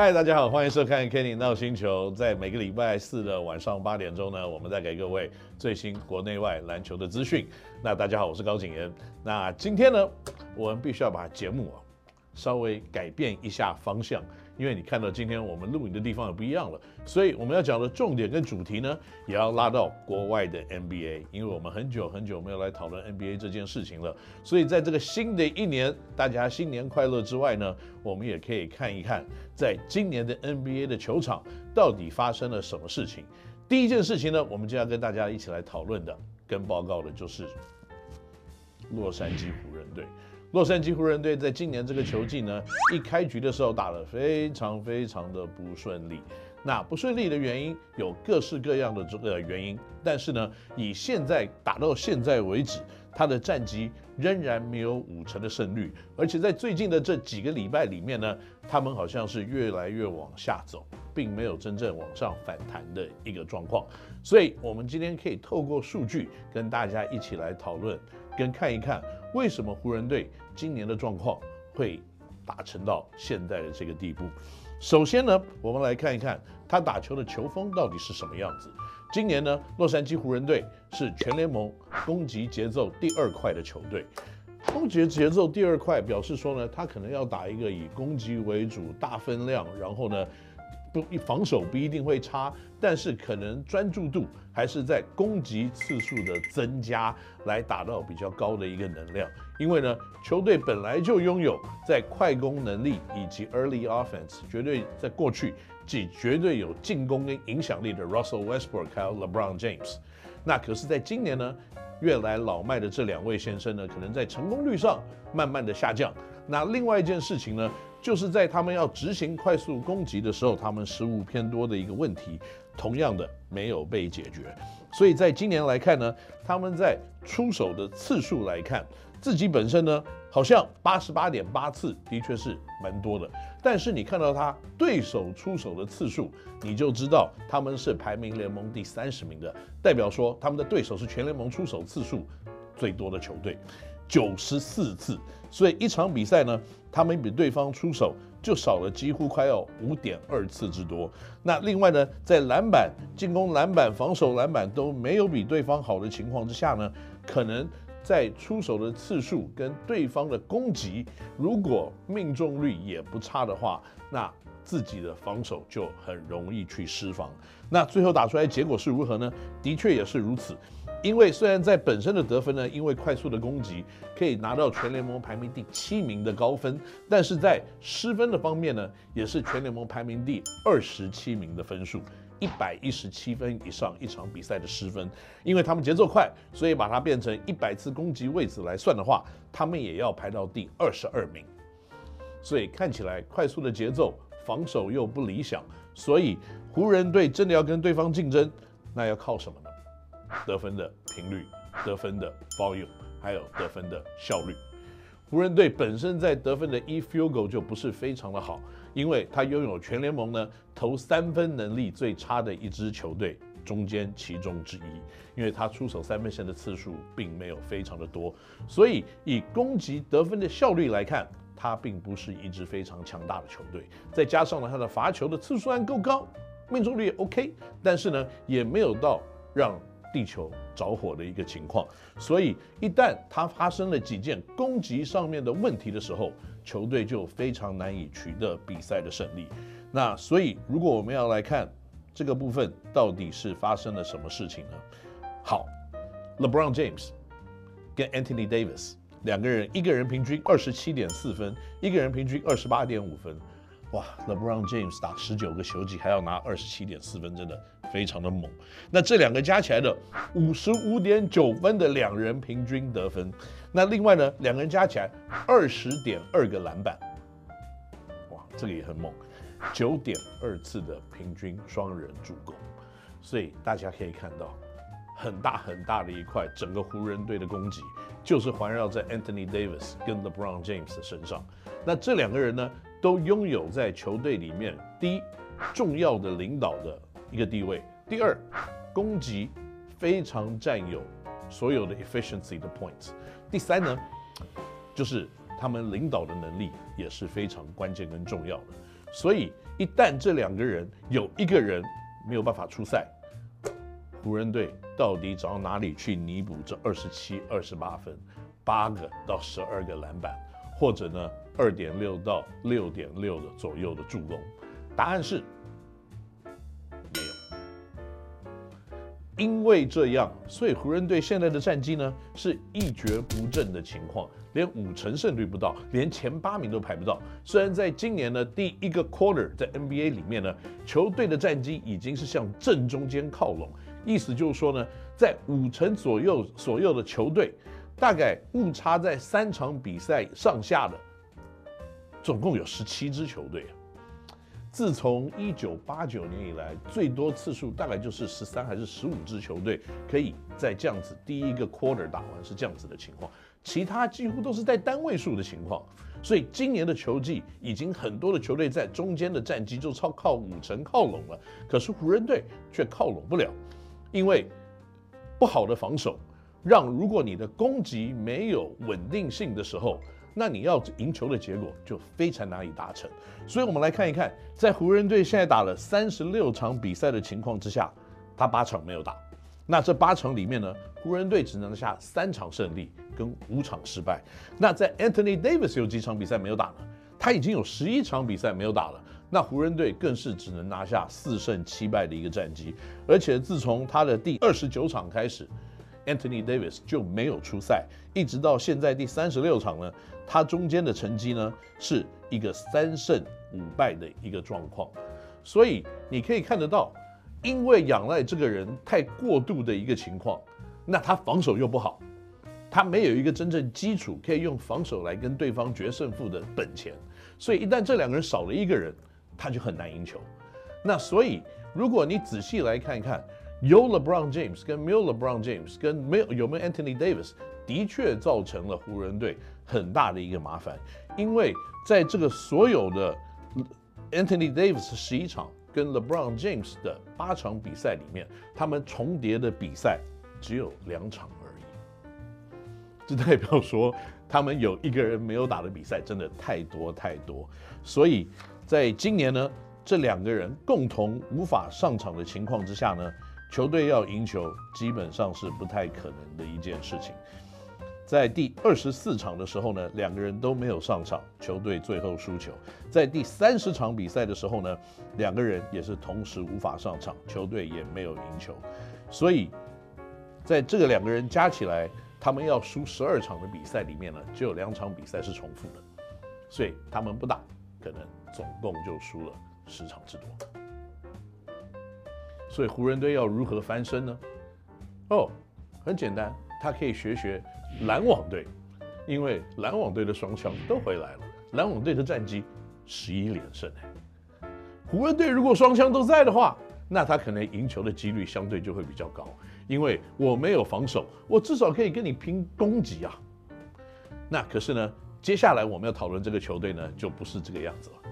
嗨，大家好，欢迎收看《Kenny 闹星球》。在每个礼拜四的晚上八点钟呢，我们再给各位最新国内外篮球的资讯。那大家好，我是高景言。那今天呢，我们必须要把节目啊稍微改变一下方向。因为你看到今天我们录影的地方也不一样了，所以我们要讲的重点跟主题呢，也要拉到国外的 NBA。因为我们很久很久没有来讨论 NBA 这件事情了，所以在这个新的一年，大家新年快乐之外呢，我们也可以看一看，在今年的 NBA 的球场到底发生了什么事情。第一件事情呢，我们就要跟大家一起来讨论的、跟报告的，就是洛杉矶湖人队。洛杉矶湖人队在今年这个球季呢，一开局的时候打得非常非常的不顺利。那不顺利的原因有各式各样的这个原因，但是呢，以现在打到现在为止，他的战绩仍然没有五成的胜率，而且在最近的这几个礼拜里面呢，他们好像是越来越往下走，并没有真正往上反弹的一个状况。所以，我们今天可以透过数据跟大家一起来讨论，跟看一看。为什么湖人队今年的状况会打成到现在的这个地步？首先呢，我们来看一看他打球的球风到底是什么样子。今年呢，洛杉矶湖人队是全联盟攻击节奏第二快的球队。攻击节奏第二快，表示说呢，他可能要打一个以攻击为主、大分量，然后呢。不，防守不一定会差，但是可能专注度还是在攻击次数的增加来达到比较高的一个能量。因为呢，球队本来就拥有在快攻能力以及 early offense 绝对在过去即绝对有进攻跟影响力的 Russell Westbrook 还有 LeBron James。那可是在今年呢，越来老迈的这两位先生呢，可能在成功率上慢慢的下降。那另外一件事情呢，就是在他们要执行快速攻击的时候，他们失误偏多的一个问题，同样的没有被解决。所以在今年来看呢，他们在出手的次数来看，自己本身呢好像八十八点八次，的确是蛮多的。但是你看到他对手出手的次数，你就知道他们是排名联盟第三十名的，代表说他们的对手是全联盟出手次数最多的球队。九十四次，所以一场比赛呢，他们比对方出手就少了几乎快要五点二次之多。那另外呢，在篮板、进攻篮板、防守篮板都没有比对方好的情况之下呢，可能在出手的次数跟对方的攻击，如果命中率也不差的话，那自己的防守就很容易去失防。那最后打出来结果是如何呢？的确也是如此。因为虽然在本身的得分呢，因为快速的攻击可以拿到全联盟排名第七名的高分，但是在失分的方面呢，也是全联盟排名第二十七名的分数，一百一十七分以上一场比赛的失分。因为他们节奏快，所以把它变成一百次攻击位置来算的话，他们也要排到第二十二名。所以看起来快速的节奏，防守又不理想，所以湖人队真的要跟对方竞争，那要靠什么呢？得分的频率、得分的 volume，还有得分的效率。湖人队本身在得分的 e field goal 就不是非常的好，因为他拥有全联盟呢投三分能力最差的一支球队中间其中之一，因为他出手三分线的次数并没有非常的多，所以以攻击得分的效率来看，他并不是一支非常强大的球队。再加上呢，他的罚球的次数还够高，命中率也 OK，但是呢，也没有到让地球着火的一个情况，所以一旦他发生了几件攻击上面的问题的时候，球队就非常难以取得比赛的胜利。那所以，如果我们要来看这个部分，到底是发生了什么事情呢？好，LeBron James 跟 Anthony Davis 两个人，一个人平均二十七点四分，一个人平均二十八点五分。哇，LeBron James 打十九个球季还要拿二十七点四分，真的非常的猛。那这两个加起来的五十五点九分的两人平均得分，那另外呢，两个人加起来二十点二个篮板，哇，这个也很猛，九点二次的平均双人助攻。所以大家可以看到，很大很大的一块，整个湖人队的攻击就是环绕在 Anthony Davis 跟 LeBron James 的身上。那这两个人呢，都拥有在球队里面第一重要的领导的一个地位，第二攻击非常占有所有的 efficiency 的 points，第三呢就是他们领导的能力也是非常关键跟重要的。所以一旦这两个人有一个人没有办法出赛，湖人队到底找哪里去弥补这二十七、二十八分、八个到十二个篮板，或者呢二点六到六点六的左右的助攻？答案是没有。因为这样，所以湖人队现在的战绩呢是一蹶不振的情况，连五成胜率不到，连前八名都排不到。虽然在今年的第一个 quarter 在 NBA 里面呢，球队的战绩已经是向正中间靠拢，意思就是说呢，在五成左右左右的球队，大概误差在三场比赛上下的，总共有十七支球队。自从一九八九年以来，最多次数大概就是十三还是十五支球队可以在这样子第一个 quarter 打完是这样子的情况，其他几乎都是在单位数的情况。所以今年的球季已经很多的球队在中间的战绩就超靠五成靠拢了，可是湖人队却靠拢不了，因为不好的防守让如果你的攻击没有稳定性的时候。那你要赢球的结果就非常难以达成，所以我们来看一看，在湖人队现在打了三十六场比赛的情况之下，他八场没有打，那这八场里面呢，湖人队只能下三场胜利跟五场失败。那在 Anthony Davis 有几场比赛没有打呢？他已经有十一场比赛没有打了，那湖人队更是只能拿下四胜七败的一个战绩，而且自从他的第二十九场开始。Anthony Davis 就没有出赛，一直到现在第三十六场呢，他中间的成绩呢是一个三胜五败的一个状况，所以你可以看得到，因为仰赖这个人太过度的一个情况，那他防守又不好，他没有一个真正基础可以用防守来跟对方决胜负的本钱，所以一旦这两个人少了一个人，他就很难赢球。那所以如果你仔细来看一看。有 LeBron James 跟没有 LeBron James 跟没有有没有 Anthony Davis，的确造成了湖人队很大的一个麻烦，因为在这个所有的 Anthony Davis 十一场跟 LeBron James 的八场比赛里面，他们重叠的比赛只有两场而已，这代表说他们有一个人没有打的比赛真的太多太多，所以在今年呢，这两个人共同无法上场的情况之下呢。球队要赢球，基本上是不太可能的一件事情。在第二十四场的时候呢，两个人都没有上场，球队最后输球。在第三十场比赛的时候呢，两个人也是同时无法上场，球队也没有赢球。所以，在这个两个人加起来，他们要输十二场的比赛里面呢，就有两场比赛是重复的，所以他们不打，可能总共就输了十场之多。所以湖人队要如何翻身呢？哦，很简单，他可以学学篮网队，因为篮网队的双枪都回来了，篮网队的战绩十一连胜。湖人队如果双枪都在的话，那他可能赢球的几率相对就会比较高，因为我没有防守，我至少可以跟你拼攻击啊。那可是呢，接下来我们要讨论这个球队呢，就不是这个样子了。